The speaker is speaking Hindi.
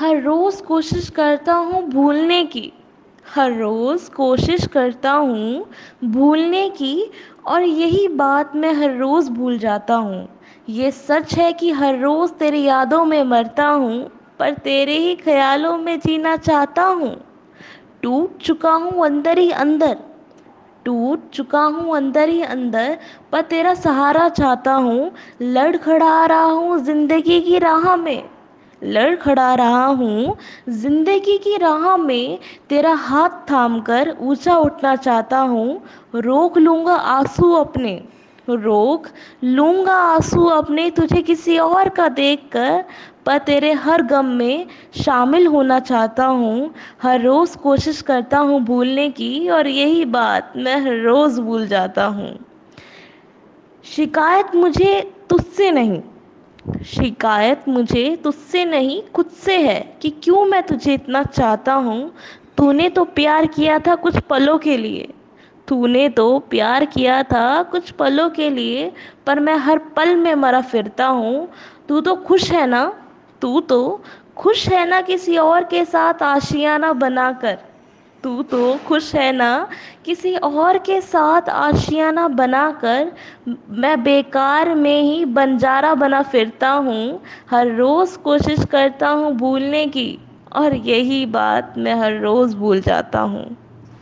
हर रोज़ कोशिश करता हूँ भूलने की। हर रोज़ कोशिश करता हूँ भूलने की और यही बात मैं हर रोज़ भूल जाता हूँ। ये सच है कि हर रोज़ तेरी यादों में मरता हूँ, पर तेरे ही ख्यालों में जीना चाहता हूँ। टूट चुका हूँ अंदर ही अंदर, टूट चुका हूँ अंदर ही अंदर, पर तेरा सहारा चाहता हूँ। लड़खड़ा रहा हूँ ज़िंदगी की राह में। लड़खड़ा रहा हूँ। ज़िंदगी की राह में तेरा हाथ थाम कर ऊँचा उठना चाहता हूँ। रोक लूँगा आँसू अपने, रोक लूँगा आँसू अपने तुझे किसी और का देखकर, पर तेरे हर गम में शामिल होना चाहता हूँ। हर रोज़ कोशिश करता हूँ भूलने की, और यही बात मैं हर रोज़ भूल जाता हूँ। शिकायत मुझे तुझसे नहीं शिकायत मुझे तुझसे नहीं, खुद से है कि क्यों मैं तुझे इतना चाहता हूँ? तूने तो प्यार किया था कुछ पलों के लिए। तूने तो प्यार किया था कुछ पलों के लिए, पर मैं हर पल में मरा फिरता हूँ। तू तो खुश है ना? तू तो खुश है ना किसी और के साथ आशियाना बनाकर। तू तो खुश है ना? किसी और के साथ आशियाना बनाकर मैं बेकार में ही बंजारा बना फिरता हूँ। हर रोज़ कोशिश करता हूँ भूलने की, और यही बात मैं हर रोज़ भूल जाता हूँ।